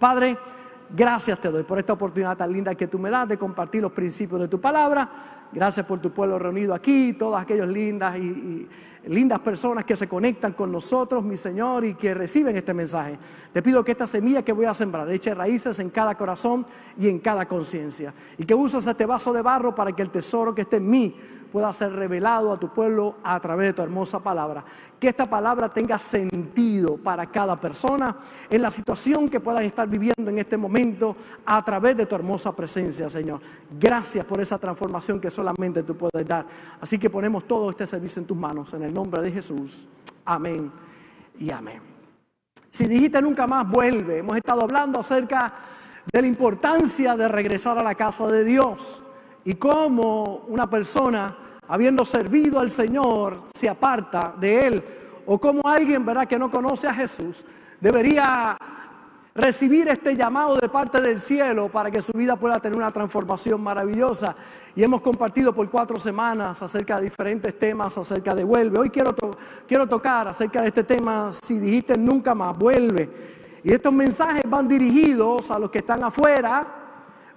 Padre, gracias te doy por esta oportunidad tan linda que tú me das de compartir los principios de tu palabra. Gracias por tu pueblo reunido aquí, todas aquellas lindas y, lindas personas que se conectan con nosotros, mi Señor, y que reciben este mensaje. Te pido que esta semilla que voy a sembrar eche raíces en cada corazón y en cada conciencia. Y que uses este vaso de barro para que el tesoro que esté en mí pueda ser revelado a tu pueblo a través de tu hermosa palabra. Que esta palabra tenga sentido para cada persona en la situación que puedan estar viviendo en este momento a través de tu hermosa presencia, Señor. Gracias por esa transformación que solamente tú puedes dar. Así que ponemos todo este servicio en tus manos, en el nombre de Jesús. Amén y amén. Si dijiste nunca más, vuelve. Hemos estado hablando acerca de la importancia de regresar a la casa de Dios y cómo una persona, habiendo servido al Señor, se aparta de Él, o cómo alguien, ¿verdad?, que no conoce a Jesús, debería recibir este llamado de parte del cielo para que su vida pueda tener una transformación maravillosa. Y hemos compartido por cuatro semanas acerca de diferentes temas, acerca de vuelve. Hoy quiero, quiero tocar acerca de este tema, si dijiste nunca más, vuelve. Y estos mensajes van dirigidos a los que están afuera,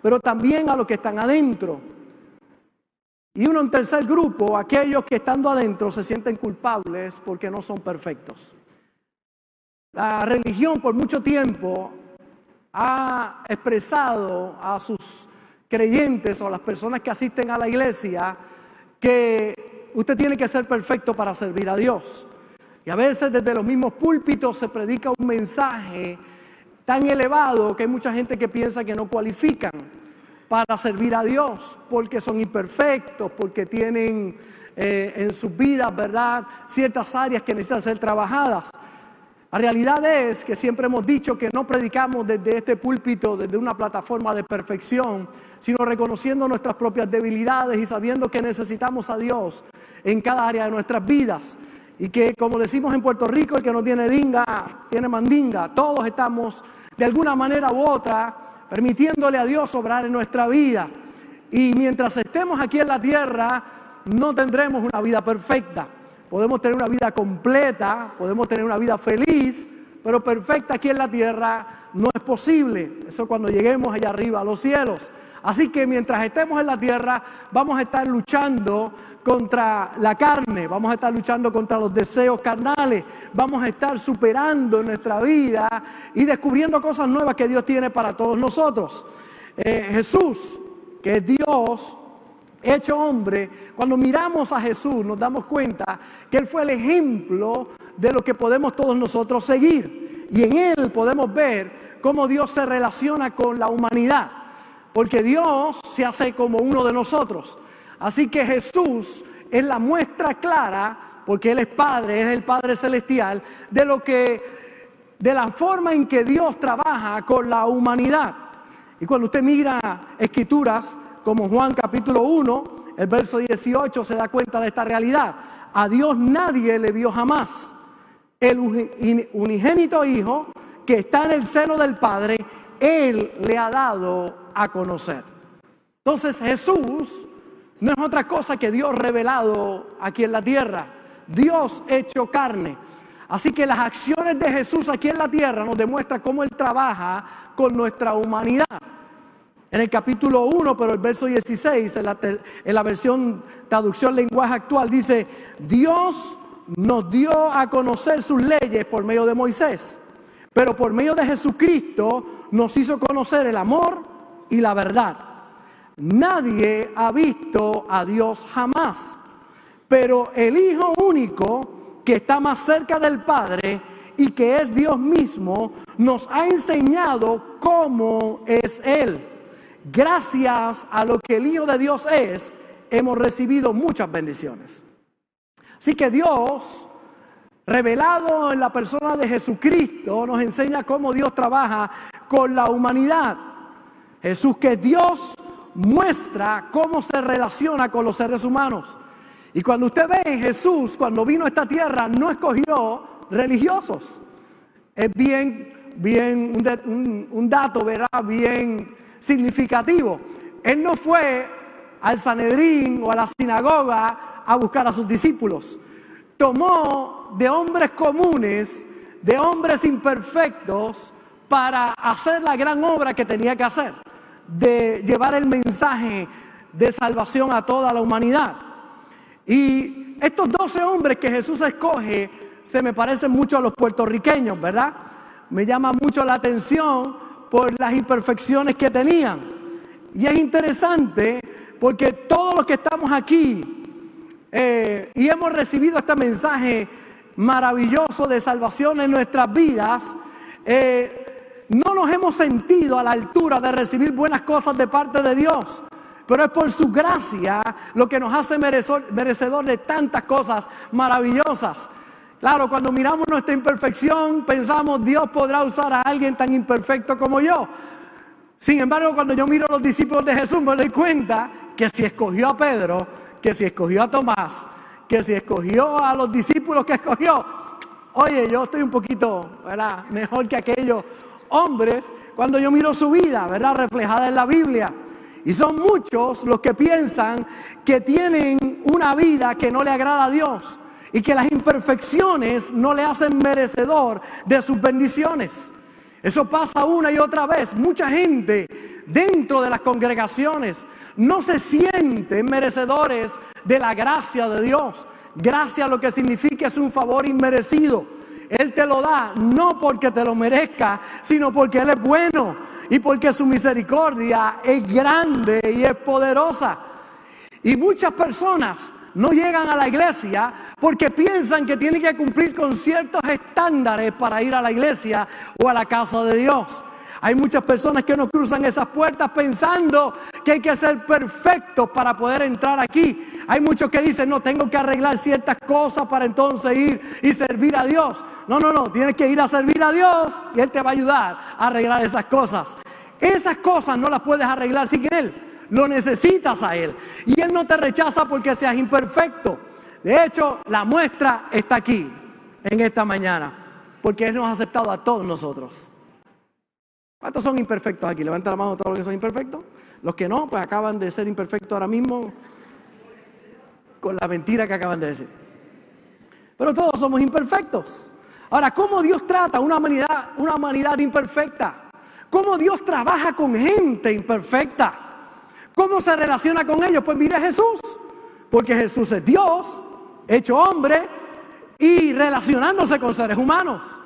pero también a los que están adentro. Y uno en tercer grupo, aquellos que estando adentro se sienten culpables porque no son perfectos. La religión por mucho tiempo ha expresado a sus creyentes o a las personas que asisten a la iglesia que usted tiene que ser perfecto para servir a Dios. Y a veces desde los mismos púlpitos se predica un mensaje tan elevado que hay mucha gente que piensa que no cualifican para servir a Dios, porque son imperfectos, porque tienen eh, en sus vidas, ¿verdad?, ciertas áreas que necesitan ser trabajadas. La realidad es que siempre hemos dicho que no predicamos desde este púlpito, desde una plataforma de perfección, sino reconociendo nuestras propias debilidades y sabiendo que necesitamos a Dios en cada área de nuestras vidas. Y que, como decimos en Puerto Rico, el que no tiene dinga, tiene mandinga. Todos estamos, de alguna manera u otra, permitiéndole a Dios obrar en nuestra vida. Y mientras estemos aquí en la tierra, no tendremos una vida perfecta. Podemos tener una vida completa, podemos tener una vida feliz, pero perfecta aquí en la tierra no es posible. Eso cuando lleguemos allá arriba a los cielos. Así que mientras estemos en la tierra, vamos a estar luchando contra la carne, vamos a estar luchando contra los deseos carnales, vamos a estar superando nuestra vida y descubriendo cosas nuevas que Dios tiene para todos nosotros. Eh, Jesús, que es Dios, hecho hombre, cuando miramos a Jesús nos damos cuenta que Él fue el ejemplo de lo que podemos todos nosotros seguir. Y en Él podemos ver cómo Dios se relaciona con la humanidad, porque Dios se hace como uno de nosotros. Así que Jesús es la muestra clara, porque Él es Padre, es el Padre Celestial, de lo que, de la forma en que Dios trabaja con la humanidad. Y cuando usted mira escrituras como Juan capítulo 1, el verso 18, se da cuenta de esta realidad. A Dios nadie le vio jamás. El unigénito Hijo que está en el seno del Padre, Él le ha dado a conocer. Entonces Jesús no es otra cosa que Dios revelado aquí en la tierra, Dios hecho carne. Así que las acciones de Jesús aquí en la tierra nos demuestran cómo Él trabaja con nuestra humanidad. En el capítulo 1, pero el verso 16, en la, en la versión traducción lenguaje actual, dice, Dios nos dio a conocer sus leyes por medio de Moisés, pero por medio de Jesucristo nos hizo conocer el amor y la verdad. Nadie ha visto a Dios jamás, pero el Hijo único que está más cerca del Padre y que es Dios mismo, nos ha enseñado cómo es Él. Gracias a lo que el Hijo de Dios es, hemos recibido muchas bendiciones. Así que Dios, revelado en la persona de Jesucristo, nos enseña cómo Dios trabaja con la humanidad. Jesús que es Dios muestra cómo se relaciona con los seres humanos. Y cuando usted ve Jesús, cuando vino a esta tierra, no escogió religiosos. Es bien, bien, un, dato, verá, bien significativo. Él no fue al Sanedrín o a la sinagoga a buscar a sus discípulos. Tomó de hombres comunes, de hombres imperfectos, para hacer la gran obra que tenía que hacer, de llevar el mensaje de salvación a toda la humanidad. Y estos 12 hombres que Jesús escoge se me parecen mucho a los puertorriqueños, ¿verdad? Me llama mucho la atención por las imperfecciones que tenían. Y es interesante porque todos los que estamos aquí eh, y hemos recibido este mensaje maravilloso de salvación en nuestras vidas, eh, no nos hemos sentido a la altura de recibir buenas cosas de parte de Dios. Pero es por su gracia lo que nos hace merecedor de tantas cosas maravillosas. Claro, cuando miramos nuestra imperfección, pensamos, Dios podrá usar a alguien tan imperfecto como yo. Sin embargo, cuando yo miro a los discípulos de Jesús, me doy cuenta que si escogió a Pedro, que si escogió a Tomás, que si escogió a los discípulos que escogió, oye, yo estoy un poquito. Mejor que aquellos hombres cuando yo miro su vida, ¿verdad? Reflejada en la Biblia. Y son muchos los que piensan que tienen una vida que no le agrada a Dios y que las imperfecciones no le hacen merecedor de sus bendiciones. Eso pasa una y otra vez. Mucha gente dentro de las congregaciones no se sienten merecedores de la gracia de Dios. Gracia lo que significa es un favor inmerecido. Él te lo da no porque te lo merezca, sino porque Él es bueno y porque su misericordia es grande y es poderosa. Y muchas personas no llegan a la iglesia porque piensan que tienen que cumplir con ciertos estándares para ir a la iglesia o a la casa de Dios. Hay muchas personas que no cruzan esas puertas pensando que hay que ser perfectos para poder entrar aquí. Hay muchos que dicen, no, tengo que arreglar ciertas cosas para entonces ir y servir a Dios. No, no, no, tienes que ir a servir a Dios y Él te va a ayudar a arreglar esas cosas. Esas cosas no las puedes arreglar sin Él. Lo necesitas a Él. Y Él no te rechaza porque seas imperfecto. De hecho, la muestra está aquí, en esta mañana, porque Él nos ha aceptado a todos nosotros. ¿Cuántos son imperfectos aquí? Levanta la mano todos los que son imperfectos. Los que no, pues acaban de ser imperfectos ahora mismo con la mentira que acaban de decir. Pero todos somos imperfectos. Ahora, ¿cómo Dios trata una humanidad, una humanidad imperfecta? ¿Cómo Dios trabaja con gente imperfecta? ¿Cómo se relaciona con ellos? Pues mire Jesús, porque Jesús es Dios, hecho hombre y relacionándose con seres humanos.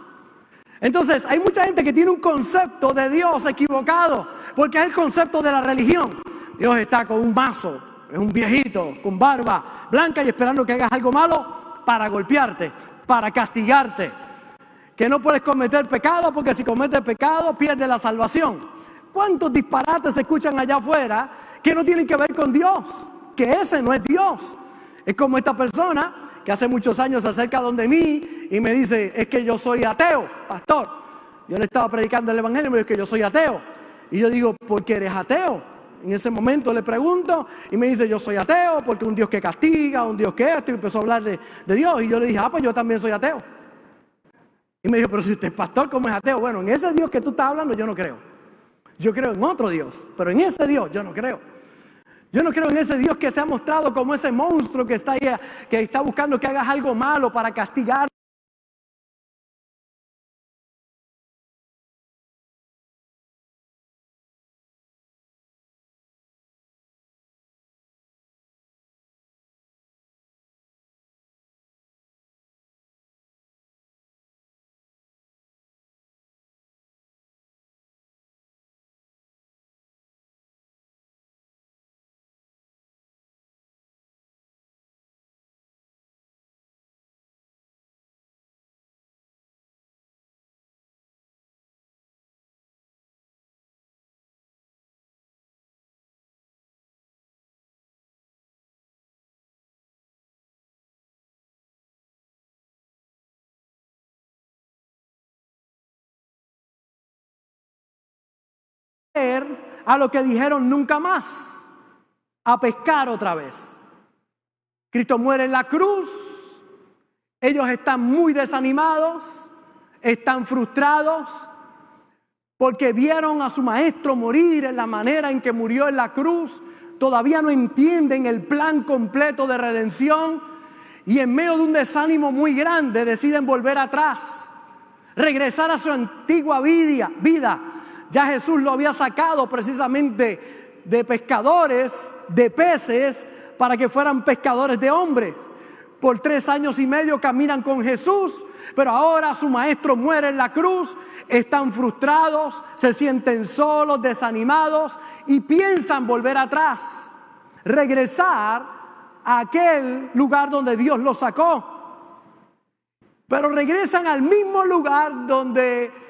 Entonces, hay mucha gente que tiene un concepto de Dios equivocado, porque es el concepto de la religión. Dios está con un mazo, es un viejito, con barba blanca y esperando que hagas algo malo para golpearte, para castigarte. Que no puedes cometer pecado porque si cometes pecado pierdes la salvación. ¿Cuántos disparates se escuchan allá afuera que no tienen que ver con Dios? Que ese no es Dios. Es como esta persona que hace muchos años se acerca donde mí y me dice, es que yo soy ateo, pastor. Yo le estaba predicando el Evangelio y me dice que yo soy ateo. Y yo digo, ¿por qué eres ateo? En ese momento le pregunto y me dice, yo soy ateo porque un Dios que castiga, un Dios que esto, y empezó a hablar de, de Dios. Y yo le dije, ah, pues yo también soy ateo. Y me dijo, pero si usted es pastor, ¿cómo es ateo? Bueno, en ese Dios que tú estás hablando yo no creo. Yo creo en otro Dios, pero en ese Dios yo no creo. Yo no creo en ese Dios que se ha mostrado como ese monstruo que está que está buscando que hagas algo malo para castigar. A lo que dijeron nunca más, a pescar otra vez. Cristo muere en la cruz, ellos están muy desanimados, están frustrados, porque vieron a su maestro morir en la manera en que murió en la cruz, todavía no entienden el plan completo de redención y en medio de un desánimo muy grande deciden volver atrás regresar a su antigua vida. vida. Ya Jesús lo había sacado precisamente de pescadores, de peces, para que fueran pescadores de hombres. Por tres años y medio caminan con Jesús, pero ahora su maestro muere en la cruz, están frustrados, se sienten solos, desanimados y piensan volver atrás, regresar a aquel lugar donde Dios los sacó. Pero regresan al mismo lugar donde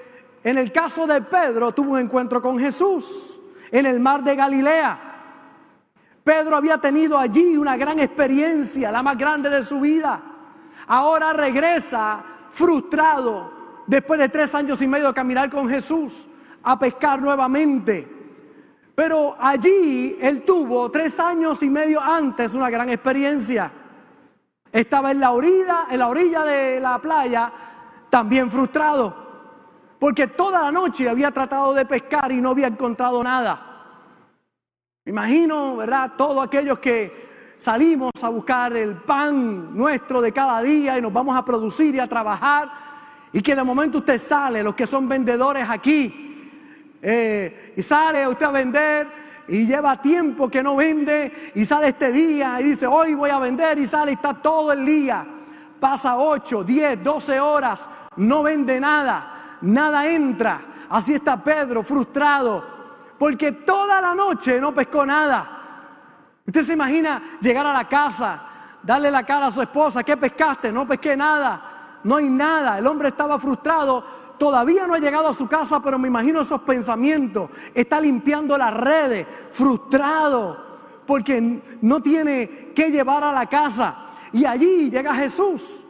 en el caso de Pedro tuvo un encuentro con Jesús, en el mar de Galilea. Pedro había tenido allí una gran experiencia, la más grande de su vida. Ahora regresa frustrado después de tres años y medio de caminar con Jesús a pescar nuevamente. Pero allí él tuvo tres años y medio antes una gran experiencia. Estaba en la orilla, en la orilla de la playa, también frustrado, porque toda la noche había tratado de pescar y no había encontrado nada. imagino, ¿verdad? Todos aquellos que salimos a buscar el pan nuestro de cada día y nos vamos a producir y a trabajar, y que de momento usted sale, los que son vendedores aquí, eh, y sale usted a vender y lleva tiempo que no vende y sale este día y dice, hoy voy a vender y sale y está todo el día. Pasa 8, 10, 12 horas, no vende nada, nada entra. Así está Pedro frustrado porque toda la noche no pescó nada. Usted se imagina llegar a la casa, darle la cara a su esposa, ¿qué pescaste? No pesqué nada, no hay nada. El hombre estaba frustrado todavía no ha llegado a su casa, pero me imagino esos pensamientos. Está limpiando las redes, frustrado, porque no tiene que llevar a la casa. Y allí llega Jesús.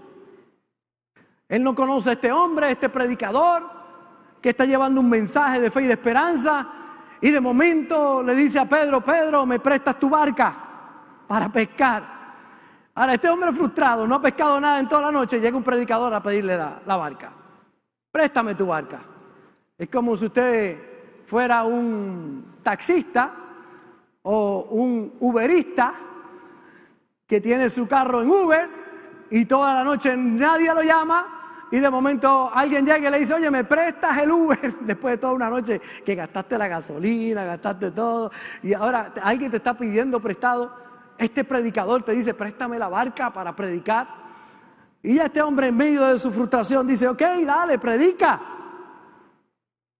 Él no conoce a este hombre, este predicador, que está llevando un mensaje de fe y de esperanza. Y de momento le dice a Pedro, Pedro, ¿me prestas tu barca para pescar? Ahora, este hombre frustrado, no ha pescado nada en toda la noche, llega un predicador a pedirle la barca préstame tu barca. Es como si usted fuera un taxista o un uberista que tiene su carro en Uber y toda la noche nadie lo llama y de momento alguien llega y le dice, oye, me prestas el Uber después de toda una noche que gastaste la gasolina, gastaste todo y ahora alguien te está pidiendo prestado. Este predicador te dice, préstame la barca para predicar. Y este hombre en medio de su frustración dice, ok, dale, predica.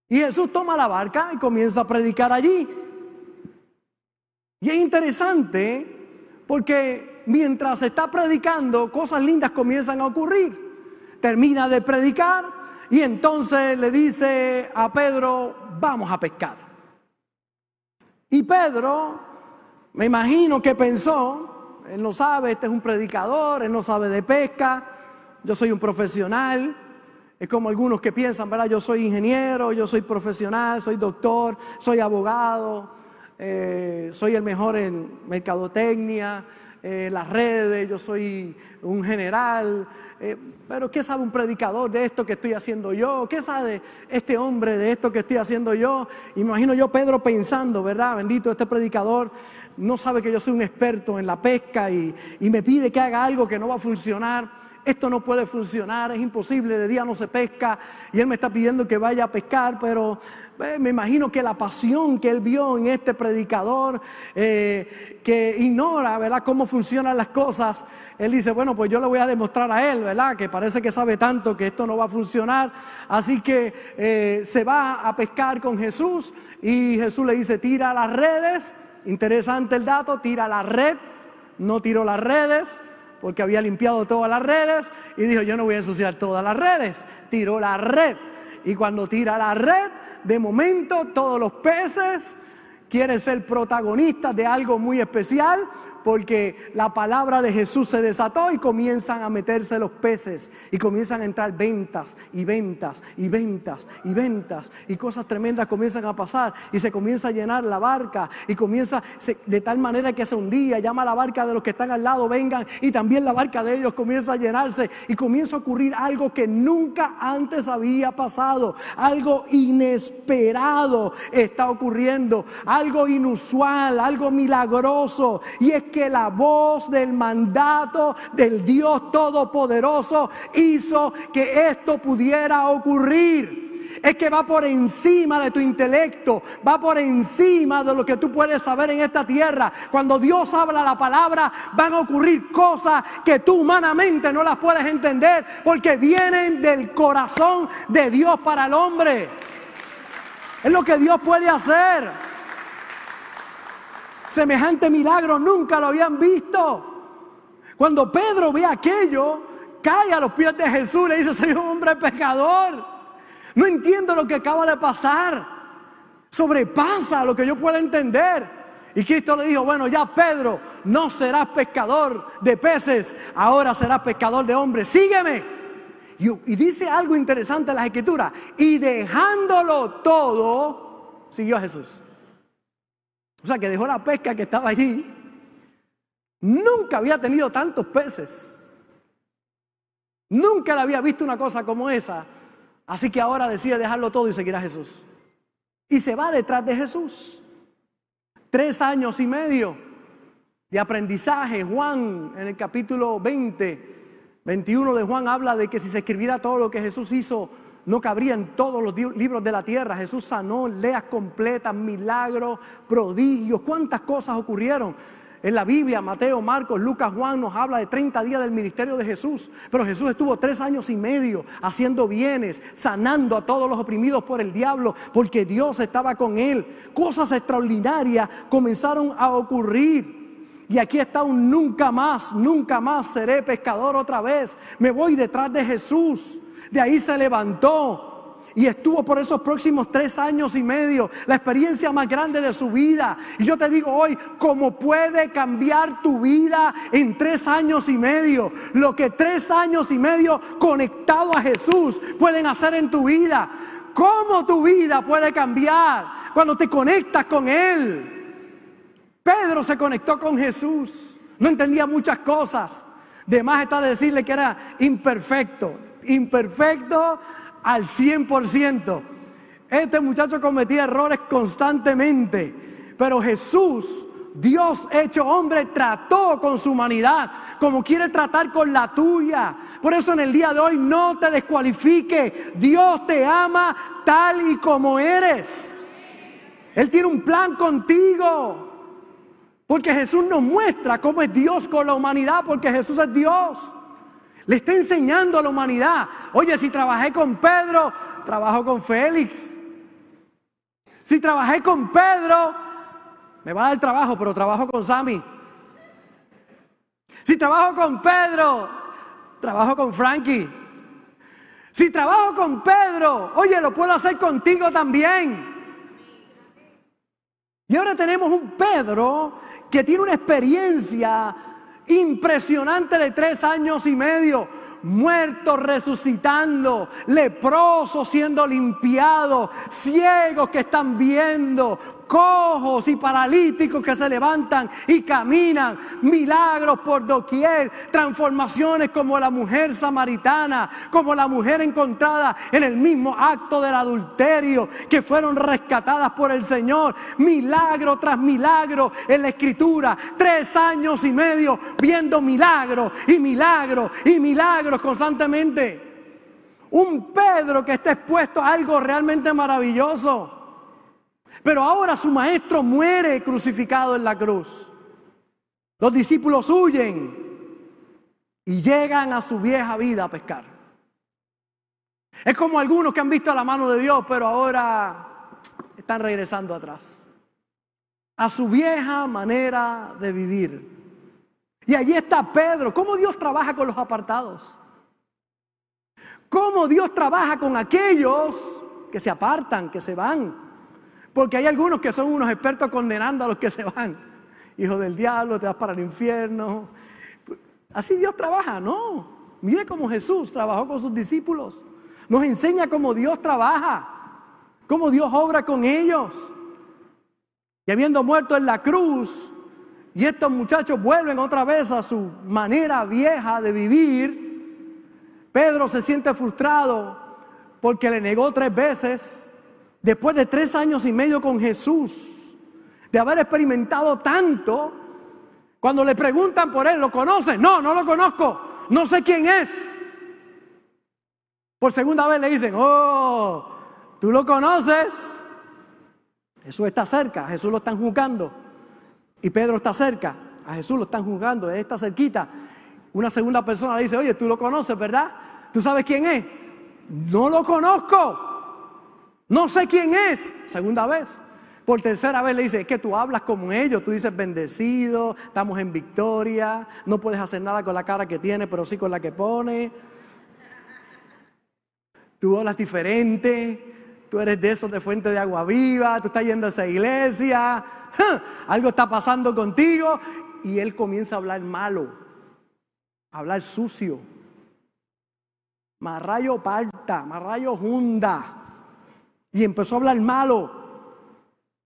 Y Jesús toma la barca y comienza a predicar allí. Y es interesante porque mientras está predicando, cosas lindas comienzan a ocurrir. Termina de predicar y entonces le dice a Pedro, vamos a pescar. Y Pedro, me imagino que pensó, él no sabe, este es un predicador, él no sabe de pesca, yo soy un profesional. Es como algunos que piensan, ¿verdad? Yo soy ingeniero, yo soy profesional, soy doctor, soy abogado, eh, soy el mejor en mercadotecnia, eh, las redes, yo soy un general. Eh, pero ¿qué sabe un predicador de esto que estoy haciendo yo? ¿Qué sabe este hombre de esto que estoy haciendo yo? Imagino yo Pedro pensando, ¿verdad? Bendito este predicador no sabe que yo soy un experto en la pesca y, y me pide que haga algo que no va a funcionar esto no puede funcionar, es imposible, de día no se pesca y él me está pidiendo que vaya a pescar, pero eh, me imagino que la pasión que él vio en este predicador, eh, que ignora, ¿verdad?, cómo funcionan las cosas, él dice, bueno, pues yo le voy a demostrar a él, ¿verdad?, que parece que sabe tanto que esto no va a funcionar, así que eh, se va a pescar con Jesús y Jesús le dice, tira las redes, interesante el dato, tira la red, no tiró las redes, porque había limpiado todas las redes y dijo, yo no voy a ensuciar todas las redes. Tiró la red y cuando tira la red, de momento todos los peces quieren ser protagonistas de algo muy especial porque la palabra de Jesús se desató y comienzan a meterse los peces y comienzan a entrar ventas y ventas y ventas y ventas y cosas tremendas comienzan a pasar y se comienza a llenar la barca y comienza de tal manera que hace un día llama a la barca de los que están al lado vengan y también la barca de ellos comienza a llenarse y comienza a ocurrir algo que nunca antes había pasado, algo inesperado está ocurriendo, algo inusual, algo milagroso y es que que la voz del mandato del Dios Todopoderoso hizo que esto pudiera ocurrir es que va por encima de tu intelecto, va por encima de lo que tú puedes saber en esta tierra. Cuando Dios habla la palabra, van a ocurrir cosas que tú humanamente no las puedes entender porque vienen del corazón de Dios para el hombre. Es lo que Dios puede hacer. Semejante milagro nunca lo habían visto. Cuando Pedro ve aquello, cae a los pies de Jesús y le dice, soy un hombre pecador. No entiendo lo que acaba de pasar. Sobrepasa lo que yo pueda entender. Y Cristo le dijo, bueno, ya Pedro, no serás pescador de peces, ahora serás pescador de hombres. Sígueme. Y, dice algo interesante en la escritura. Y dejándolo todo, siguió a Jesús. O sea, que dejó la pesca que estaba allí. Nunca había tenido tantos peces. Nunca le había visto una cosa como esa. Así que ahora decide dejarlo todo y seguir a Jesús. Y se va detrás de Jesús. Tres años y medio de aprendizaje. Juan en el capítulo 20, 21 de Juan habla de que si se escribiera todo lo que Jesús hizo, no cabría en todos los libros de la tierra. Jesús sanó, leas completas, milagros, prodigios, cuántas cosas ocurrieron. En la Biblia, Mateo, Marcos, Lucas, Juan nos habla de 30 días del ministerio de Jesús. Pero Jesús estuvo tres años y medio haciendo bienes, sanando a todos los oprimidos por el diablo, porque Dios estaba con él. Cosas extraordinarias comenzaron a ocurrir. Y aquí está un nunca más, nunca más seré pescador otra vez. Me voy detrás de Jesús. De ahí se levantó y estuvo por esos próximos tres años y medio, la experiencia más grande de su vida. Y yo te digo hoy, ¿cómo puede cambiar tu vida en tres años y medio? Lo que tres años y medio conectado a Jesús pueden hacer en tu vida. ¿Cómo tu vida puede cambiar cuando te conectas con Él? Pedro se conectó con Jesús, no entendía muchas cosas. De más está decirle que era imperfecto, imperfecto al 100%. Este muchacho cometía errores constantemente, pero Jesús, Dios hecho hombre, trató con su humanidad como quiere tratar con la tuya. Por eso en el día de hoy no te descualifique. Dios te ama tal y como eres. Él tiene un plan contigo. Porque Jesús nos muestra cómo es Dios con la humanidad, porque Jesús es Dios. Le está enseñando a la humanidad. Oye, si trabajé con Pedro, trabajo con Félix. Si trabajé con Pedro, me va a dar trabajo, pero trabajo con Sammy. Si trabajo con Pedro, trabajo con Frankie. Si trabajo con Pedro, oye, lo puedo hacer contigo también. Y ahora tenemos un Pedro que tiene una experiencia impresionante de tres años y medio, muertos resucitando, leprosos siendo limpiados, ciegos que están viendo, cojos y paralíticos que se levantan y caminan, milagros por doquier, transformaciones como la mujer samaritana, como la mujer encontrada en el mismo acto del adulterio, que fueron rescatadas por el Señor, milagro tras milagro en la escritura, tres años y medio viendo milagros y milagros y milagros constantemente. Un Pedro que está expuesto a algo realmente maravilloso. Pero ahora su maestro muere crucificado en la cruz. Los discípulos huyen y llegan a su vieja vida a pescar. Es como algunos que han visto la mano de Dios, pero ahora están regresando atrás. A su vieja manera de vivir. Y allí está Pedro. ¿Cómo Dios trabaja con los apartados? ¿Cómo Dios trabaja con aquellos que se apartan, que se van? Porque hay algunos que son unos expertos condenando a los que se van. Hijo del diablo, te vas para el infierno. Así Dios trabaja, no. Mire cómo Jesús trabajó con sus discípulos. Nos enseña cómo Dios trabaja, cómo Dios obra con ellos. Y habiendo muerto en la cruz, y estos muchachos vuelven otra vez a su manera vieja de vivir, Pedro se siente frustrado porque le negó tres veces después de tres años y medio con Jesús, de haber experimentado tanto, Cuando le preguntan por él, ¿lo conoce? No, no lo conozco. No sé quién es. Por segunda vez le dicen, oh, ¿tú lo conoces? Jesús está cerca, Jesús lo están juzgando. Y Pedro está cerca, a Jesús lo están juzgando, él está cerquita. Una segunda persona le dice, oye, tú lo conoces, ¿verdad? ¿Tú sabes quién es? No lo conozco. No sé quién es. Segunda vez. Por tercera vez le dice, es que tú hablas como ellos, tú dices bendecido, estamos en victoria, no puedes hacer nada con la cara que tiene, pero sí con la que pone. Tú hablas diferente, tú eres de esos de fuente de agua viva, tú estás yendo a esa iglesia, algo está pasando contigo y él comienza a hablar malo, a hablar sucio. Marrayo parta, marrayo junda. Y empezó a hablar malo.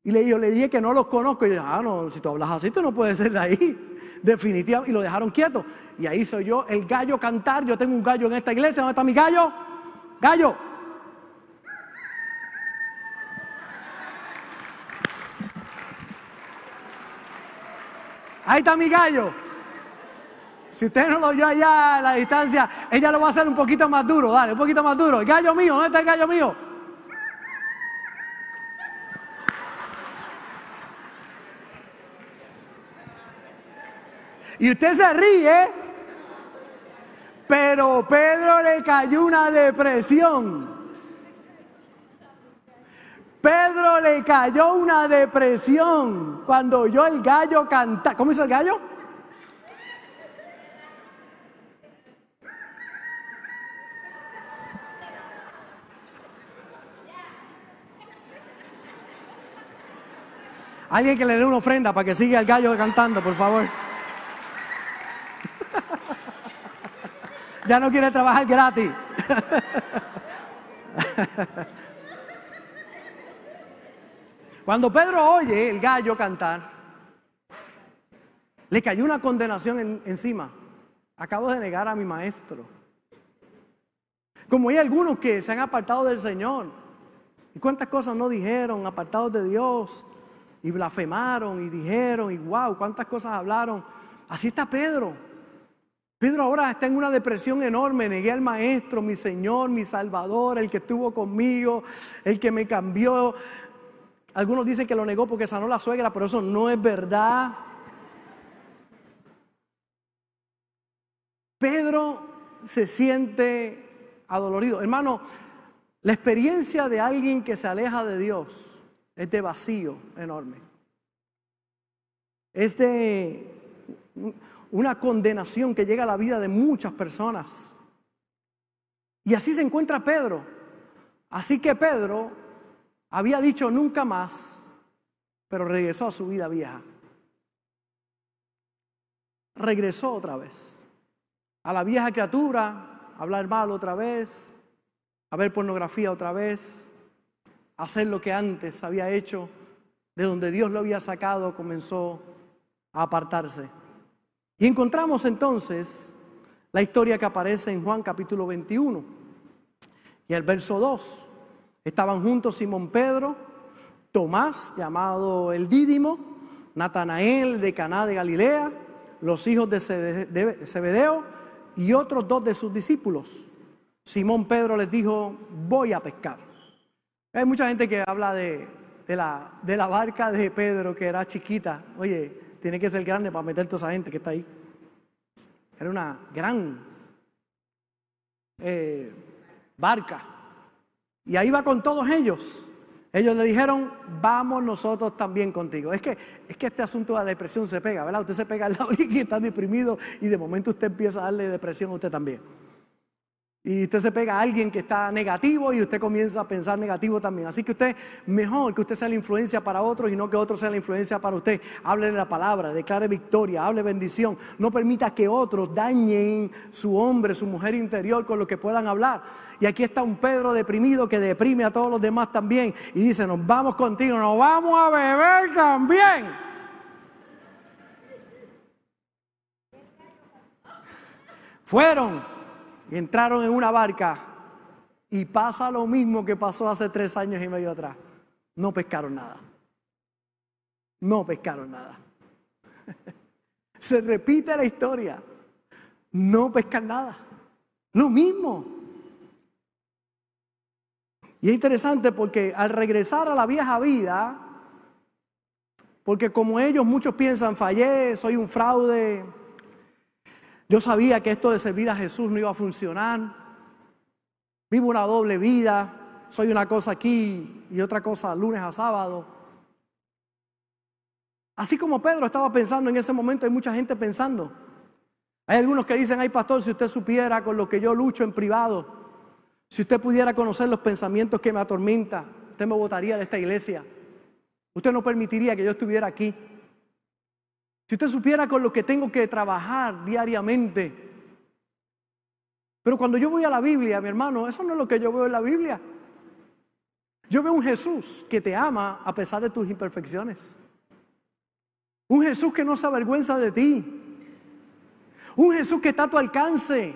Y le, le dije que no los conozco. Y yo ah, no, si tú hablas así, tú no puedes ser de ahí. Definitivamente. Y lo dejaron quieto. Y ahí soy yo, el gallo cantar. Yo tengo un gallo en esta iglesia. ¿Dónde está mi gallo? Gallo. Ahí está mi gallo. Si usted no lo oyó allá a la distancia, ella lo va a hacer un poquito más duro. Dale, un poquito más duro. El gallo mío, ¿dónde está el gallo mío? Y usted se ríe, pero Pedro le cayó una depresión. Pedro le cayó una depresión cuando oyó el gallo cantar. ¿Cómo hizo el gallo? Alguien que le dé una ofrenda para que siga el gallo cantando, por favor. ya no quiere trabajar gratis. Cuando Pedro oye el gallo cantar, le cayó una condenación encima. Acabo de negar a mi maestro. Como hay algunos que se han apartado del Señor. ¿Y cuántas cosas no dijeron, apartados de Dios? Y blasfemaron y dijeron, y wow, cuántas cosas hablaron. Así está Pedro. Pedro ahora está en una depresión enorme. Negué al Maestro, mi Señor, mi Salvador, el que estuvo conmigo, el que me cambió. Algunos dicen que lo negó porque sanó la suegra, pero eso no es verdad. Pedro se siente adolorido. Hermano, la experiencia de alguien que se aleja de Dios es de vacío enorme. Es de una condenación que llega a la vida de muchas personas. Y así se encuentra Pedro. Así que Pedro había dicho nunca más, pero regresó a su vida vieja. Regresó otra vez a la vieja criatura, a hablar mal otra vez, a ver pornografía otra vez, a hacer lo que antes había hecho, de donde Dios lo había sacado, comenzó a apartarse. Y encontramos entonces la historia que aparece en Juan capítulo 21 y el verso 2. Estaban juntos Simón Pedro, Tomás, llamado el Dídimo, Natanael de Caná de Galilea, los hijos de Zebedeo y otros dos de sus discípulos. Simón Pedro les dijo, voy a pescar. Hay mucha gente que habla de, la, de la barca de Pedro que era chiquita. Oye, tiene que ser grande para meter toda esa gente que está ahí. Era una gran eh, barca. Y ahí va con todos ellos. Ellos le dijeron, vamos nosotros también contigo. Es que, es que este asunto de la depresión se pega, ¿verdad? Usted se pega al lado y está deprimido y de momento usted empieza a darle depresión a usted también. Y usted se pega a alguien que está negativo y usted comienza a pensar negativo también. Así que usted, mejor que usted sea la influencia para otros y no que otros sean la influencia para usted. Hable la palabra, declare victoria, hable bendición. No permita que otros dañen su hombre, su mujer interior con lo que puedan hablar. Y aquí está un Pedro deprimido que deprime a todos los demás también. Y dice, nos vamos contigo, nos vamos a beber también. Fueron y entraron en una barca y pasa lo mismo que pasó hace tres años y medio atrás. No pescaron nada. No pescaron nada. Se repite la historia. No pescan nada. Lo mismo. Y es interesante porque al regresar a la vieja vida, porque como ellos muchos piensan, fallé, soy un fraude, yo sabía que esto de servir a Jesús no iba a funcionar, vivo una doble vida, soy una cosa aquí y otra cosa lunes a sábado. Así como Pedro estaba pensando en ese momento, hay mucha gente pensando. Hay algunos que dicen, ay pastor, si usted supiera con lo que yo lucho en privado, si usted pudiera conocer los pensamientos que me atormentan, usted me votaría de esta iglesia. Usted no permitiría que yo estuviera aquí. Si usted supiera con lo que tengo que trabajar diariamente. Pero cuando yo voy a la Biblia, mi hermano, eso no es lo que yo veo en la Biblia. Yo veo un Jesús que te ama a pesar de tus imperfecciones. Un Jesús que no se avergüenza de ti. Un Jesús que está a tu alcance.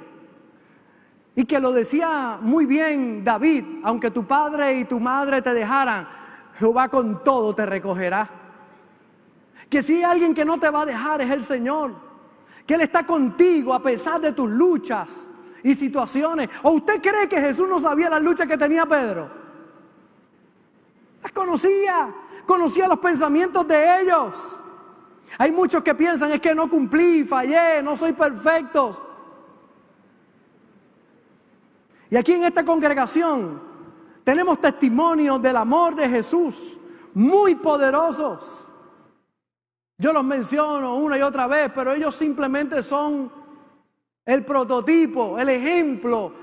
Y que lo decía muy bien David, aunque tu padre y tu madre te dejaran, Jehová con todo te recogerá. Que si hay alguien que no te va a dejar es el Señor. Que Él está contigo a pesar de tus luchas y situaciones. ¿O usted cree que Jesús no sabía las luchas que tenía Pedro? Las conocía, conocía los pensamientos de ellos. Hay muchos que piensan es que no cumplí, fallé, no soy perfecto. Y aquí en esta congregación tenemos testimonios del amor de Jesús muy poderosos. Yo los menciono una y otra vez, pero ellos simplemente son el prototipo, el ejemplo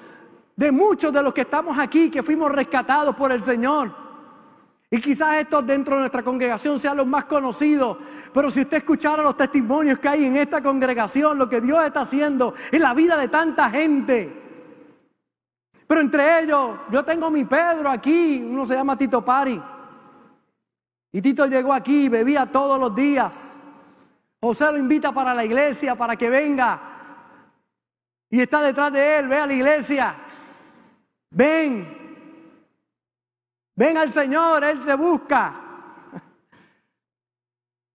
de muchos de los que estamos aquí, que fuimos rescatados por el Señor. Y quizás estos dentro de nuestra congregación sean los más conocidos, pero si usted escuchara los testimonios que hay en esta congregación, lo que Dios está haciendo en la vida de tanta gente, pero entre ellos, yo tengo mi Pedro aquí, uno se llama Tito Pari. Y Tito llegó aquí, bebía todos los días. José lo invita para la iglesia, para que venga. Y está detrás de él, ve a la iglesia. Ven. Ven al Señor, Él te busca.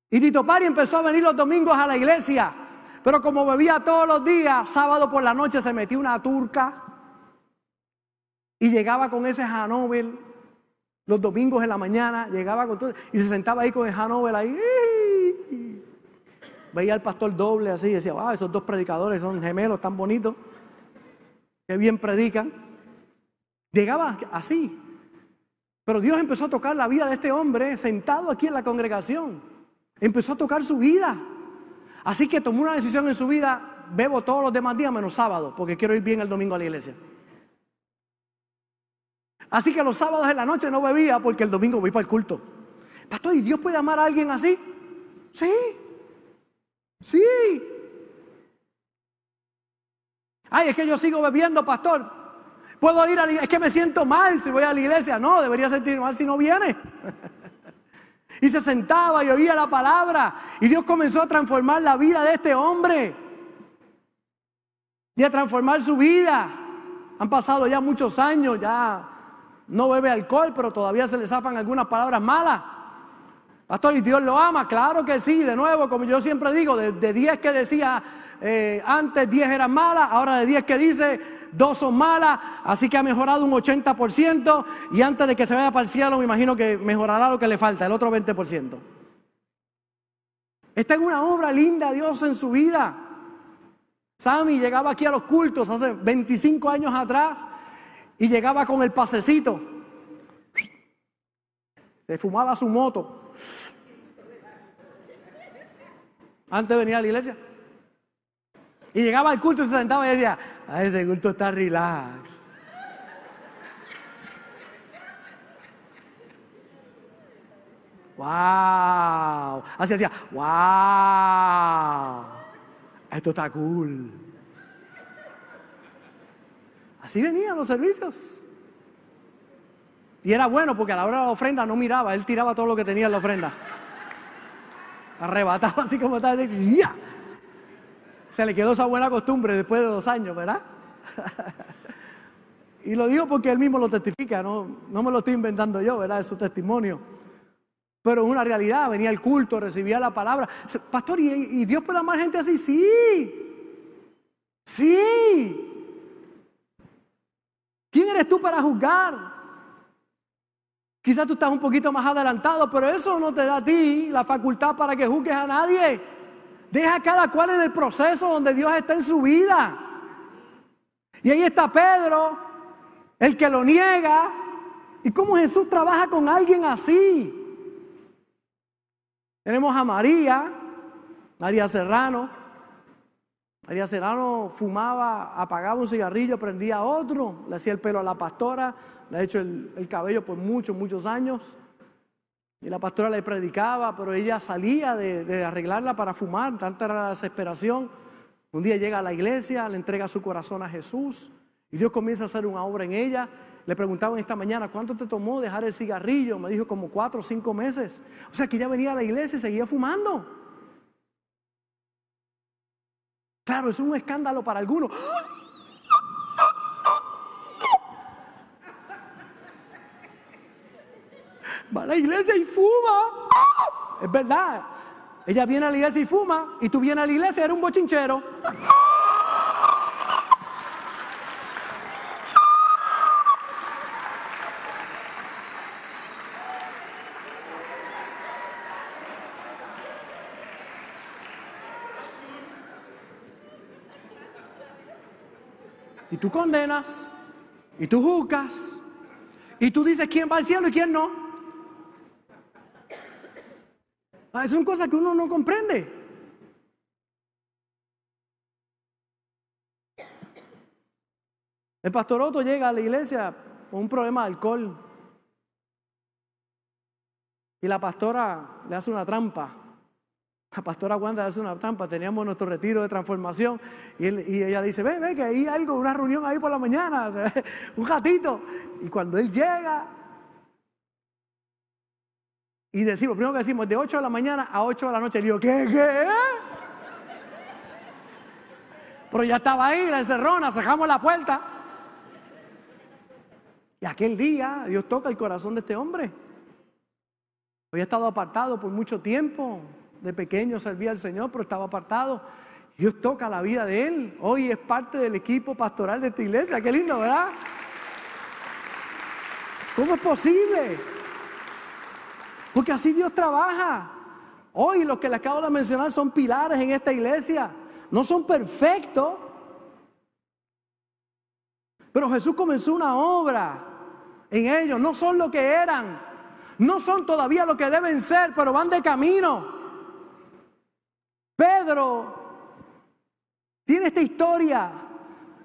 Y Tito Pari empezó a venir los domingos a la iglesia. Pero como bebía todos los días, sábado por la noche se metió una turca. Y llegaba con ese Hanover los domingos en la mañana, llegaba con todo, y se sentaba ahí con el Hanover ahí. Veía al pastor doble así, y decía, wow, esos dos predicadores son gemelos tan bonitos, que bien predican. Llegaba así. Pero Dios empezó a tocar la vida de este hombre sentado aquí en la congregación. Empezó a tocar su vida. Así que tomó una decisión en su vida, bebo todos los demás días menos sábado, porque quiero ir bien el domingo a la iglesia. Así que los sábados en la noche no bebía porque el domingo voy para el culto. Pastor, ¿y Dios puede amar a alguien así? Sí. Sí. Ay, es que yo sigo bebiendo, pastor. Puedo ir a la iglesia. Es que me siento mal si voy a la iglesia. No, debería sentir mal si no viene. y se sentaba y oía la palabra. Y Dios comenzó a transformar la vida de este hombre. Y a transformar su vida. Han pasado ya muchos años, ya no bebe alcohol, pero todavía se le zafan algunas palabras malas. Pastor, ¿y Dios lo ama? Claro que sí, de nuevo, como yo siempre digo, de 10 que decía eh, antes 10 eran malas, ahora de 10 que dice, dos son malas, así que ha mejorado un 80% y antes de que se vaya para el cielo me imagino que mejorará lo que le falta, el otro 20%. Está en una obra linda Dios en su vida. Sammy llegaba aquí a los cultos hace 25 años atrás y llegaba con el pasecito. Se fumaba su moto. Antes de venir a la iglesia. Y llegaba al culto y se sentaba y decía, ay, este culto está relax. Wow. Así hacía, wow. Esto está cool. Así venían los servicios. Y era bueno porque a la hora de la ofrenda no miraba, él tiraba todo lo que tenía en la ofrenda. Arrebataba así como tal. ¡ya! Se le quedó esa buena costumbre después de dos años, ¿verdad? y lo digo porque él mismo lo testifica, no, no me lo estoy inventando yo, ¿verdad? Es su testimonio. Pero es una realidad, venía el culto, recibía la palabra. Pastor, ¿y, Dios puede amar gente así? Sí. Sí. ¿Quién eres tú para juzgar? Quizás tú estás un poquito más adelantado, pero eso no te da a ti la facultad para que juzgues a nadie. Deja a cada cual en el proceso donde Dios está en su vida. Y ahí está Pedro, el que lo niega. ¿Y cómo Jesús trabaja con alguien así? Tenemos a María, María Serrano. María Serrano fumaba, apagaba un cigarrillo, prendía otro, le hacía el pelo a la pastora, le ha hecho el, cabello por muchos, muchos años. Y la pastora le predicaba, pero ella salía de, arreglarla para fumar, tanta era la desesperación. Un día llega a la iglesia, le entrega su corazón a Jesús y Dios comienza a hacer una obra en ella. Le preguntaban esta mañana, ¿cuánto te tomó dejar el cigarrillo? Me dijo como cuatro o cinco meses. O sea que ella venía a la iglesia y seguía fumando. Claro, es un escándalo para algunos. va a la iglesia y fuma. Es verdad. Ella viene a la iglesia y fuma, y tú vienes a la iglesia y eres un bochinchero. Y tú condenas, y tú juzgas, y tú dices quién va al cielo y quién no. Ah, son cosas que uno no comprende. El pastor Otto llega a la iglesia con un problema de alcohol. Y la pastora le hace una trampa. La pastora Wanda hace una trampa. Teníamos nuestro retiro de transformación. Y, ella le dice: Ve, ve, que hay algo, una reunión ahí por la mañana. un ratito. Y cuando él llega, y decimos, primero que decimos, de 8 de la mañana a 8 de la noche. Le digo, ¿qué, qué? Pero ya estaba ahí, la encerrona, sacamos la puerta. Y aquel día Dios toca el corazón de este hombre. Había estado apartado por mucho tiempo. De pequeño servía al Señor, pero estaba apartado. Dios toca la vida de él. Hoy es parte del equipo pastoral de esta iglesia. Qué lindo, ¿verdad? ¿Cómo es posible? Porque así Dios trabaja. Hoy los que les acabo de mencionar son pilares en esta iglesia. No son perfectos. Pero Jesús comenzó una obra en ellos. No son lo que eran. No son todavía lo que deben ser, pero van de camino. Pedro tiene esta historia.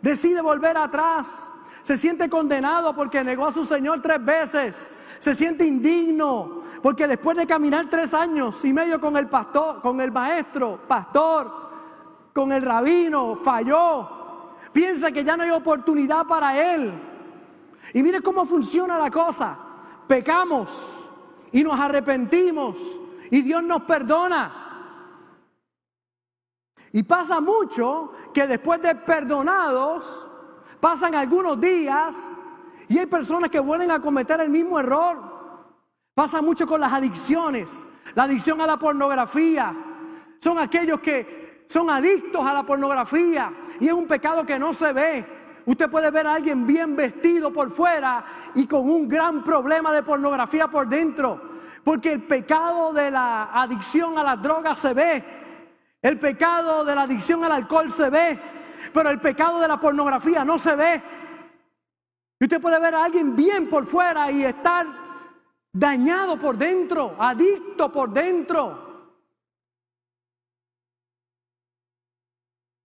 Decide volver atrás. Se siente condenado porque negó a su Señor tres veces. Se siente indigno. Porque después de caminar tres años y medio con el pastor, con el maestro, pastor, con el rabino, falló. Piensa que ya no hay oportunidad para él. Y mire cómo funciona la cosa. Pecamos y nos arrepentimos y Dios nos perdona. Y pasa mucho que después de perdonados, pasan algunos días y hay personas que vuelven a cometer el mismo error. Pasa mucho con las adicciones. La adicción a la pornografía. Son aquellos que son adictos a la pornografía y es un pecado que no se ve. Usted puede ver a alguien bien vestido por fuera y con un gran problema de pornografía por dentro. Porque el pecado de la adicción a las drogas se ve. El pecado de la adicción al alcohol se ve. Pero el pecado de la pornografía no se ve. Y usted puede ver a alguien bien por fuera y estar dañado por dentro, adicto por dentro.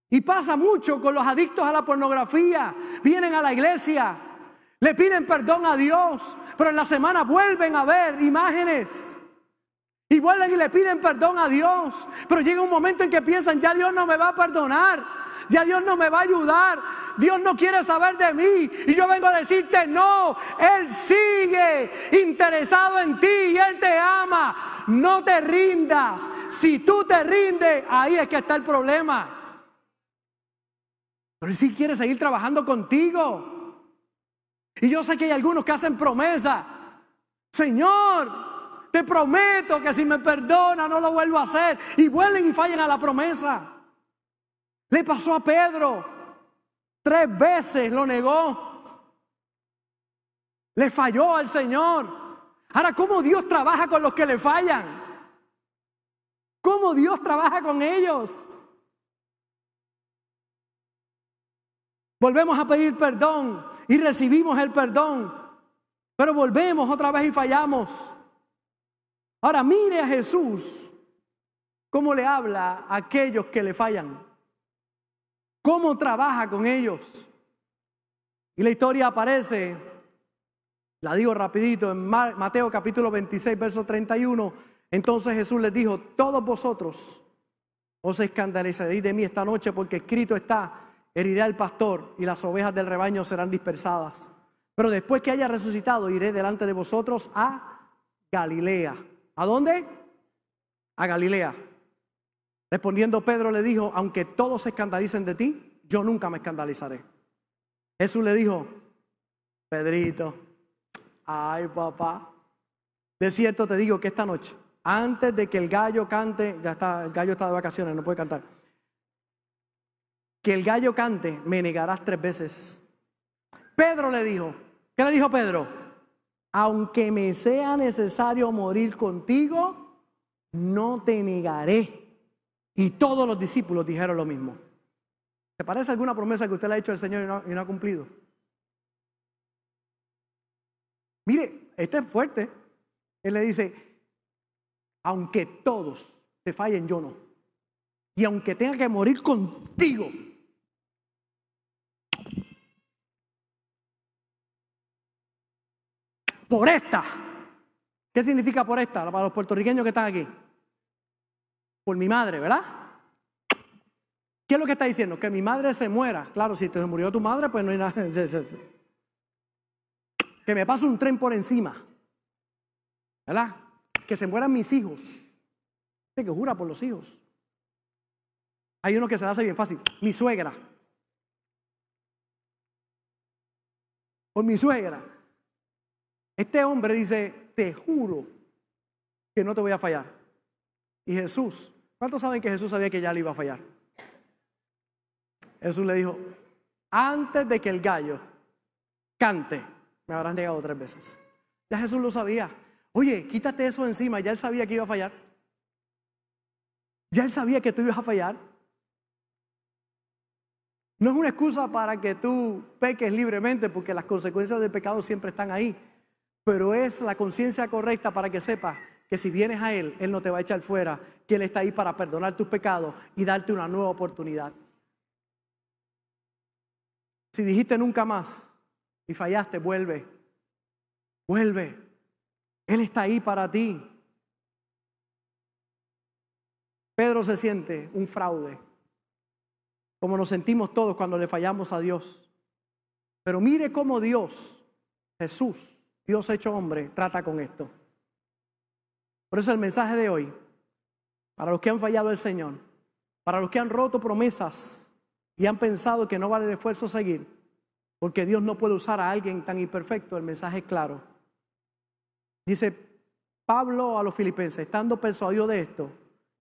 Y pasa mucho con los adictos a la pornografía. Vienen a la iglesia, le piden perdón a Dios, pero en la semana vuelven a ver imágenes. Y vuelven y le piden perdón a Dios. Pero llega un momento en que piensan, ya Dios no me va a perdonar, ya Dios no me va a ayudar, Dios no quiere saber de mí. Y yo vengo a decirte, no, Él sigue interesado en ti y Él te ama. No te rindas. Si tú te rindes, ahí es que está el problema. Pero Él sí quiere seguir trabajando contigo. Y yo sé que hay algunos que hacen promesa. Señor, te prometo que si me perdona no lo vuelvo a hacer. Y vuelven y fallan a la promesa. Le pasó a Pedro. Tres veces lo negó. Le falló al Señor. Ahora, ¿cómo Dios trabaja con los que le fallan? ¿Cómo Dios trabaja con ellos? Volvemos a pedir perdón y recibimos el perdón, pero volvemos otra vez y fallamos. Ahora mire a Jesús cómo le habla a aquellos que le fallan, cómo trabaja con ellos. Y la historia aparece, la digo rapidito, en Mateo capítulo 26, verso 31. Entonces Jesús les dijo, todos vosotros os escandalizaréis de mí esta noche porque escrito está, heriré al pastor y las ovejas del rebaño serán dispersadas. Pero después que haya resucitado, iré delante de vosotros a Galilea. ¿A dónde? A Galilea. Respondiendo Pedro le dijo, aunque todos se escandalicen de ti, yo nunca me escandalizaré. Jesús le dijo, Pedrito, ay papá, de cierto te digo que esta noche, antes de que el gallo cante, ya está, el gallo está de vacaciones, no puede cantar que el gallo cante, me negarás tres veces. Pedro le dijo, ¿qué le dijo Pedro? Aunque me sea necesario morir contigo, no te negaré. Y todos los discípulos dijeron lo mismo. ¿Te parece alguna promesa que usted le ha hecho al Señor y no, ha cumplido? Mire, este es fuerte. Él le dice, aunque todos te fallen, yo no. Y aunque tenga que morir contigo, por esta. ¿Qué significa por esta? Para los puertorriqueños que están aquí. Por mi madre, ¿verdad? ¿Qué es lo que está diciendo? Que mi madre se muera. Claro, si te murió tu madre, pues no hay nada. Que me pase un tren por encima. ¿Verdad? Que se mueran mis hijos. Que jura por los hijos. Hay uno que se hace bien fácil. Mi suegra. Por mi suegra. Este hombre dice, te juro que no te voy a fallar. Y Jesús, ¿cuántos saben que Jesús sabía que ya le iba a fallar? Jesús le dijo, antes de que el gallo cante, me habrán negado tres veces. Ya Jesús lo sabía. Oye, quítate eso encima, ya él sabía que iba a fallar. Ya él sabía que tú ibas a fallar. No es una excusa para que tú peques libremente, porque las consecuencias del pecado siempre están ahí pero es la conciencia correcta para que sepas que si vienes a Él, Él no te va a echar fuera, que Él está ahí para perdonar tus pecados y darte una nueva oportunidad. Si dijiste nunca más y fallaste, vuelve, vuelve. Él está ahí para ti. Pedro se siente un fraude, como nos sentimos todos cuando le fallamos a Dios. Pero mire cómo Dios, Jesús, Dios hecho hombre trata con esto. Por eso el mensaje de hoy, para los que han fallado el Señor, para los que han roto promesas y han pensado que no vale el esfuerzo seguir, porque Dios no puede usar a alguien tan imperfecto, el mensaje es claro. Dice Pablo a los filipenses, estando persuadido de esto,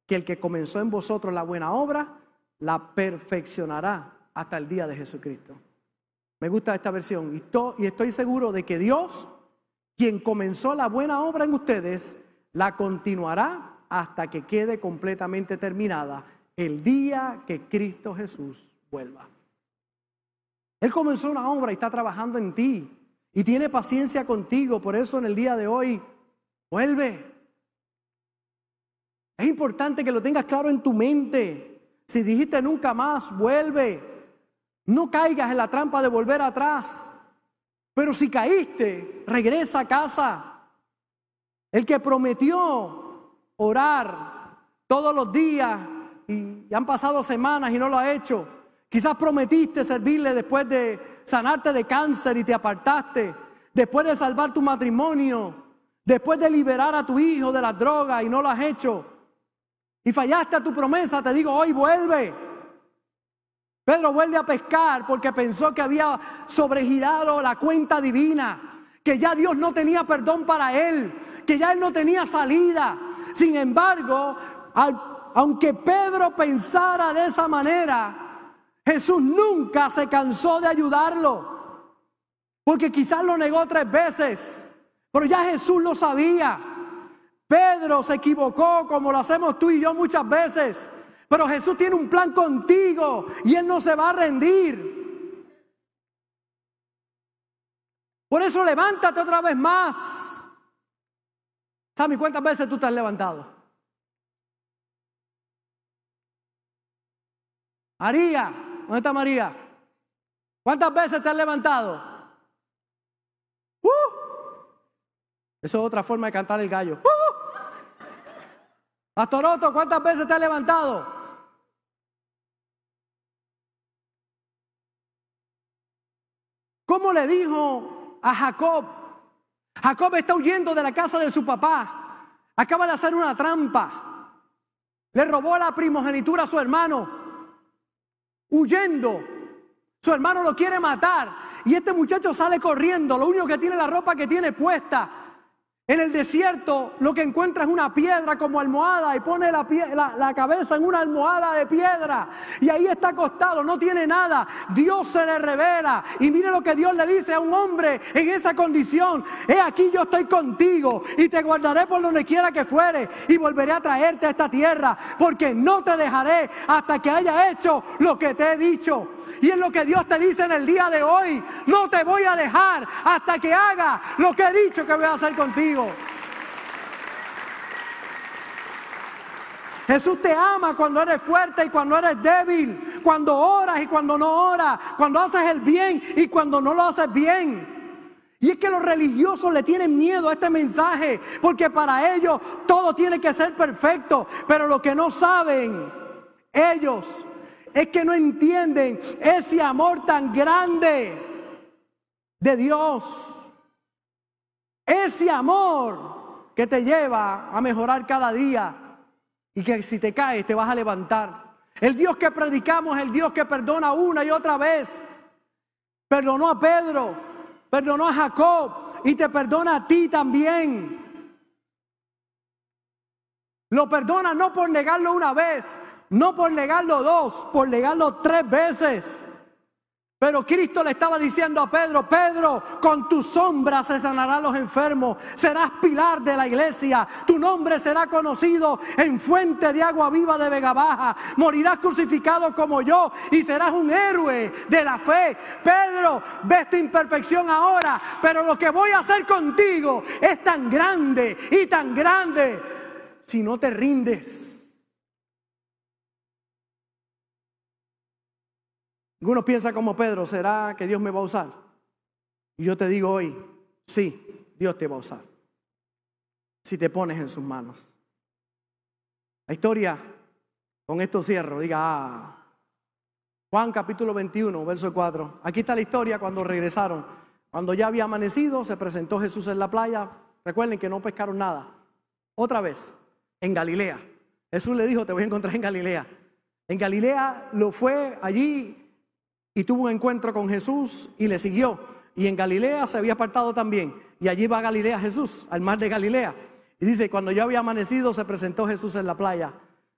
que el que comenzó en vosotros la buena obra, la perfeccionará hasta el día de Jesucristo. Me gusta esta versión y, estoy seguro de que Dios quien comenzó la buena obra en ustedes, la continuará hasta que quede completamente terminada el día que Cristo Jesús vuelva. Él comenzó una obra y está trabajando en ti y tiene paciencia contigo. Por eso en el día de hoy, vuelve. Es importante que lo tengas claro en tu mente. Si dijiste nunca más, vuelve. No caigas en la trampa de volver atrás. Pero si caíste, regresa a casa. El que prometió orar todos los días y han pasado semanas y no lo ha hecho. Quizás prometiste servirle después de sanarte de cáncer y te apartaste. Después de salvar tu matrimonio. Después de liberar a tu hijo de la droga y no lo has hecho. Y fallaste a tu promesa. Te digo, hoy vuelve. Pedro vuelve a pescar porque pensó que había sobregirado la cuenta divina, que ya Dios no tenía perdón para él, que ya él no tenía salida. Sin embargo, aunque Pedro pensara de esa manera, Jesús nunca se cansó de ayudarlo. Porque quizás lo negó tres veces, pero ya Jesús lo sabía. Pedro se equivocó como lo hacemos tú y yo muchas veces. Pero Jesús tiene un plan contigo y Él no se va a rendir. Por eso levántate otra vez más. ¿Sabes cuántas veces tú te has levantado? María, ¿dónde está María? ¿Cuántas veces te has levantado? Eso es otra forma de cantar el gallo. ¡Uh! Pastor ¿cuántas veces te has levantado? ¿Cómo le dijo a Jacob? Jacob está huyendo de la casa de su papá. Acaba de hacer una trampa. Le robó la primogenitura a su hermano. Huyendo. Su hermano lo quiere matar. Y este muchacho sale corriendo. Lo único que tiene la ropa que tiene puesta. En el desierto lo que encuentra es una piedra como almohada y pone la, cabeza en una almohada de piedra y ahí está acostado, no tiene nada. Dios se le revela y mire lo que Dios le dice a un hombre en esa condición. He aquí yo estoy contigo y te guardaré por donde quiera que fuere y volveré a traerte a esta tierra porque no te dejaré hasta que haya hecho lo que te he dicho. Y es lo que Dios te dice en el día de hoy. No te voy a dejar hasta que haga lo que he dicho que voy a hacer contigo. Jesús te ama cuando eres fuerte y cuando eres débil, cuando oras y cuando no oras, cuando haces el bien y cuando no lo haces bien. Y es que los religiosos le tienen miedo a este mensaje, porque para ellos todo tiene que ser perfecto, pero lo que no saben ellos es que no entienden ese amor tan grande de Dios. Ese amor que te lleva a mejorar cada día y que si te caes te vas a levantar. El Dios que predicamos el Dios que perdona una y otra vez. Perdonó a Pedro, perdonó a Jacob y te perdona a ti también. Lo perdona no por negarlo una vez, no por negarlo dos, por negarlo tres veces. Pero Cristo le estaba diciendo a Pedro, Pedro, con tu sombra se sanarán los enfermos, serás pilar de la iglesia, tu nombre será conocido en fuente de agua viva de Vega Baja, morirás crucificado como yo y serás un héroe de la fe. Pedro, ves tu imperfección ahora, pero lo que voy a hacer contigo es tan grande y tan grande si no te rindes. Algunos piensan como Pedro, ¿será que Dios me va a usar? Y yo te digo hoy, sí, Dios te va a usar. Si te pones en sus manos. La historia, con esto cierro, diga, ah, Juan capítulo 21, verso 4. Aquí está la historia cuando regresaron. Cuando ya había amanecido, se presentó Jesús en la playa. Recuerden que no pescaron nada. Otra vez, en Galilea. Jesús le dijo, te voy a encontrar en Galilea. En Galilea lo fue allí y tuvo un encuentro con Jesús y le siguió. Y en Galilea se había apartado también. Y allí va a Galilea Jesús, al mar de Galilea. Y dice, cuando ya había amanecido se presentó Jesús en la playa.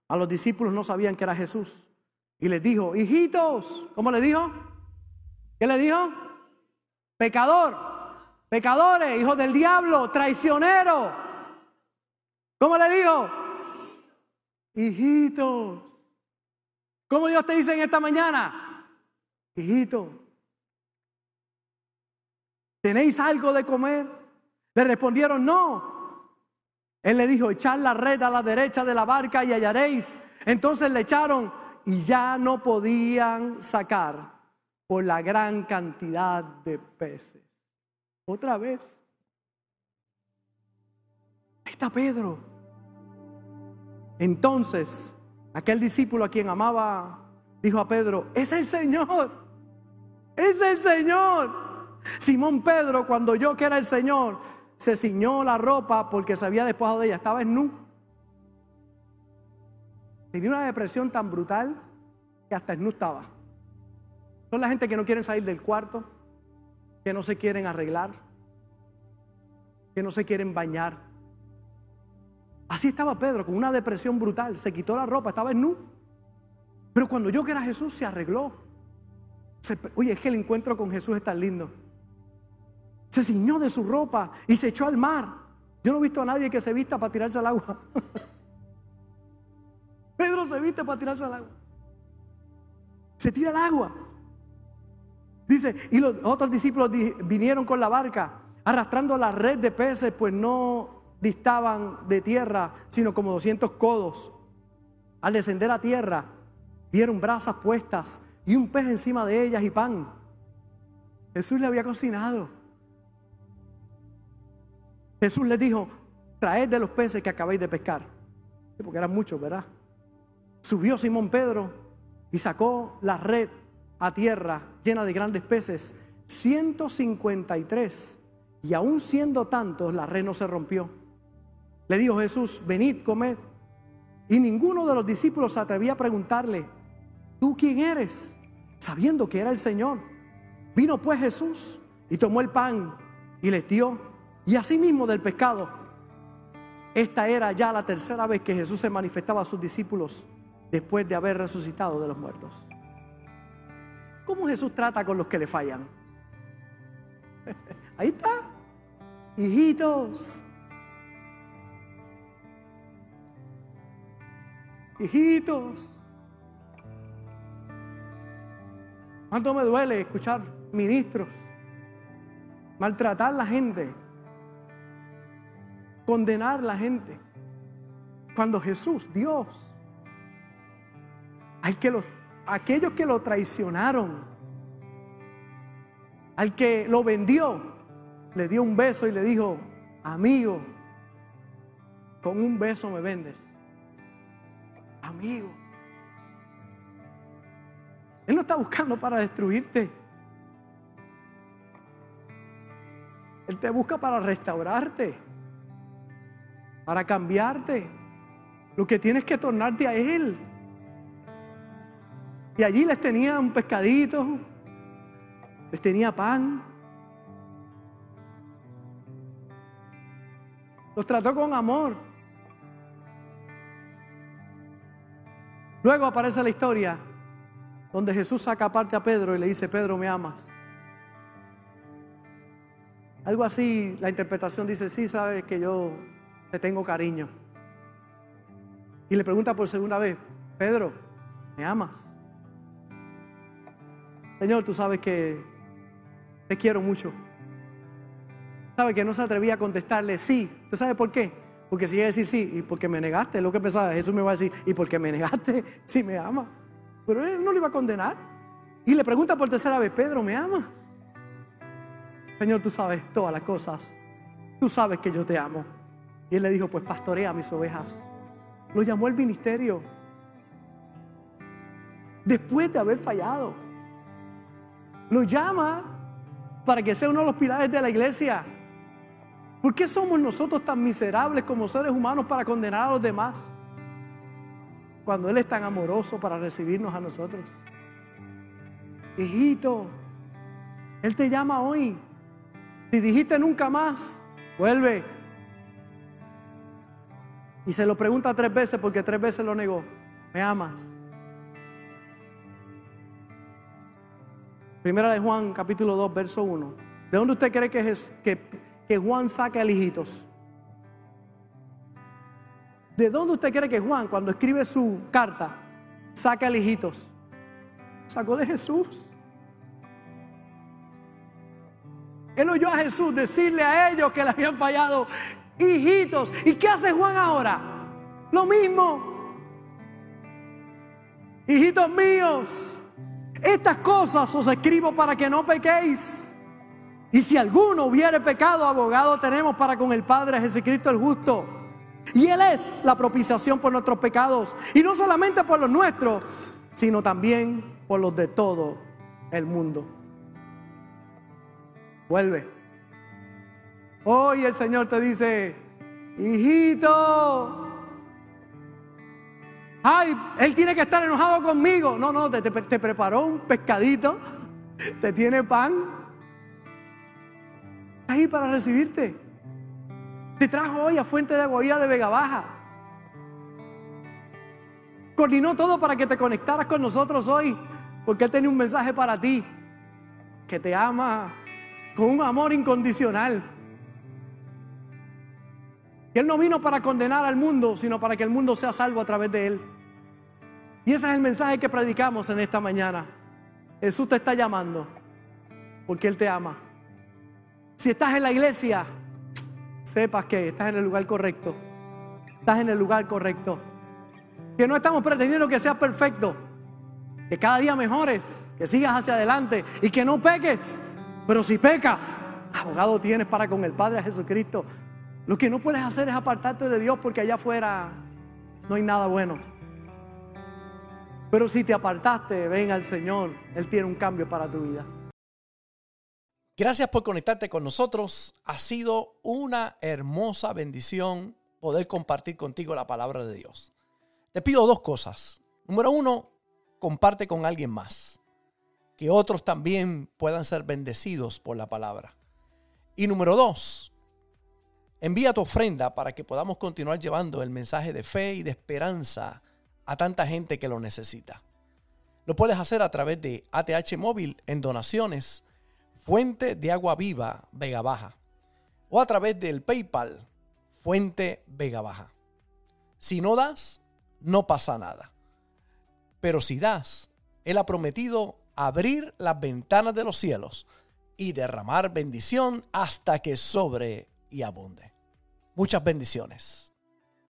A los discípulos no sabían que era Jesús. Y les dijo, hijitos, ¿cómo le dijo? ¿Qué le dijo? Pecador, pecadores, hijos del diablo, traicionero. ¿Cómo le dijo? Hijitos. ¿Cómo Dios te dice en esta mañana? Hijito, ¿tenéis algo de comer? Le respondieron, no. Él le dijo, echad la red a la derecha de la barca y hallaréis. Entonces le echaron y ya no podían sacar por la gran cantidad de peces. Otra vez. Ahí está Pedro. Entonces, aquel discípulo a quien amaba, dijo a Pedro, es el Señor. Es el Señor. Simón Pedro, cuando yo que era el Señor, se ciñó la ropa porque se había despojado de ella. Estaba en nu. Tenía una depresión tan brutal que hasta en nu estaba. Son la gente que no quieren salir del cuarto, que no se quieren arreglar, que no se quieren bañar, Así estaba Pedro, con una depresión brutal. Se quitó la ropa, estaba en nu. Pero cuando yo que era Jesús, se arregló. Oye, es que el encuentro con Jesús es tan lindo. Se ciñó de su ropa y se echó al mar. Yo no he visto a nadie que se vista para tirarse al agua. Pedro se viste para tirarse al agua. Se tira al agua. Dice, y los otros discípulos vinieron con la barca, arrastrando la red de peces, pues no distaban de tierra, sino como 200 codos. Al descender a tierra, vieron brasas puestas y un pez encima de ellas y pan. Jesús le había cocinado. Jesús les dijo, traed de los peces que acabáis de pescar. Porque eran muchos, ¿verdad? Subió Simón Pedro y sacó la red a tierra llena de grandes peces, 153. Y aún siendo tantos, la red no se rompió. Le dijo Jesús, venid, comed. Y ninguno de los discípulos se atrevía a preguntarle, ¿tú quién eres? Sabiendo que era el Señor. Vino pues Jesús y tomó el pan y les dio. Y asimismo del pescado. Esta era ya la tercera vez que Jesús se manifestaba a sus discípulos después de haber resucitado de los muertos. ¿Cómo Jesús trata con los que le fallan? Ahí está. Hijitos. Hijitos. ¿Cuánto me duele escuchar ministros maltratar a la gente? Condenar a la gente. Cuando Jesús, Dios, al que los, aquellos que lo traicionaron, al que lo vendió, le dio un beso y le dijo, amigo, con un beso me vendes. Amigo. Él no está buscando para destruirte. Él te busca para restaurarte, para cambiarte. Lo que tienes que tornarte a Él. Y allí les tenía un pescadito, les tenía pan. Los trató con amor. Luego aparece la historia donde Jesús saca aparte a Pedro y le dice, Pedro, ¿me amas? Algo así, la interpretación dice, sí, sabes que yo te tengo cariño. Y le pregunta por segunda vez, Pedro, ¿me amas? Señor, tú sabes que te quiero mucho. ¿Sabe que no se atrevía a contestarle sí? ¿Usted sabe por qué? Porque si iba a decir sí, y porque me negaste, lo que pensaba, Jesús me va a decir, y porque me negaste, si me ama. Pero él no le iba a condenar. Y le pregunta por tercera vez, Pedro, ¿me ama? Señor, tú sabes todas las cosas. Tú sabes que yo te amo. Y él le dijo, pues pastorea mis ovejas. Lo llamó el ministerio. Después de haber fallado. Lo llama para que sea uno de los pilares de la iglesia. ¿Por qué somos nosotros tan miserables como seres humanos para condenar a los demás? Cuando Él es tan amoroso para recibirnos a nosotros. Hijito, Él te llama hoy. Si dijiste nunca más, vuelve. Y se lo pregunta tres veces porque tres veces lo negó. ¿Me amas? Primera de Juan, capítulo 2, verso 1. ¿De dónde usted cree que, es, que, que Juan saca el hijitos? ¿De dónde usted cree que Juan, cuando escribe su carta, saca hijitos? Sacó de Jesús. Él oyó a Jesús decirle a ellos que le habían fallado, hijitos. ¿Y qué hace Juan ahora? Lo mismo. Hijitos míos. Estas cosas os escribo para que no pequéis. Y si alguno hubiere pecado, abogado tenemos para con el Padre Jesucristo el justo. Y Él es la propiciación por nuestros pecados. Y no solamente por los nuestros, sino también por los de todo el mundo. Vuelve. Hoy el Señor te dice, hijito, ay, él tiene que estar enojado conmigo. No, no, te, preparó un pescadito, te tiene pan, ahí para recibirte. Te trajo hoy a Fuente de Boía de Vega Baja. coordinó todo para que te conectaras con nosotros hoy, porque Él tenía un mensaje para ti, que te ama con un amor incondicional. Él no vino para condenar al mundo, sino para que el mundo sea salvo a través de Él. Y ese es el mensaje que predicamos en esta mañana. Jesús te está llamando porque Él te ama. Si estás en la iglesia, sepas que estás en el lugar correcto. Estás en el lugar correcto. Que no estamos pretendiendo que seas perfecto. Que cada día mejores, que sigas hacia adelante y que no peques. Pero si pecas, abogado tienes para con el Padre Jesucristo. Lo que no puedes hacer es apartarte de Dios porque allá afuera no hay nada bueno. Pero si te apartaste, ven al Señor. Él tiene un cambio para tu vida. Gracias por conectarte con nosotros. Ha sido una hermosa bendición poder compartir contigo la palabra de Dios. Te pido dos cosas. Número uno, comparte con alguien más. Que otros también puedan ser bendecidos por la palabra. Y número dos, envía tu ofrenda para que podamos continuar llevando el mensaje de fe y de esperanza a tanta gente que lo necesita. Lo puedes hacer a través de ATH Móvil en donaciones, Fuente de Agua Viva Vega Baja, o a través del PayPal, Fuente Vega Baja. Si no das, no pasa nada. Pero si das, Él ha prometido abrir las ventanas de los cielos y derramar bendición hasta que sobre y abunde. Muchas bendiciones.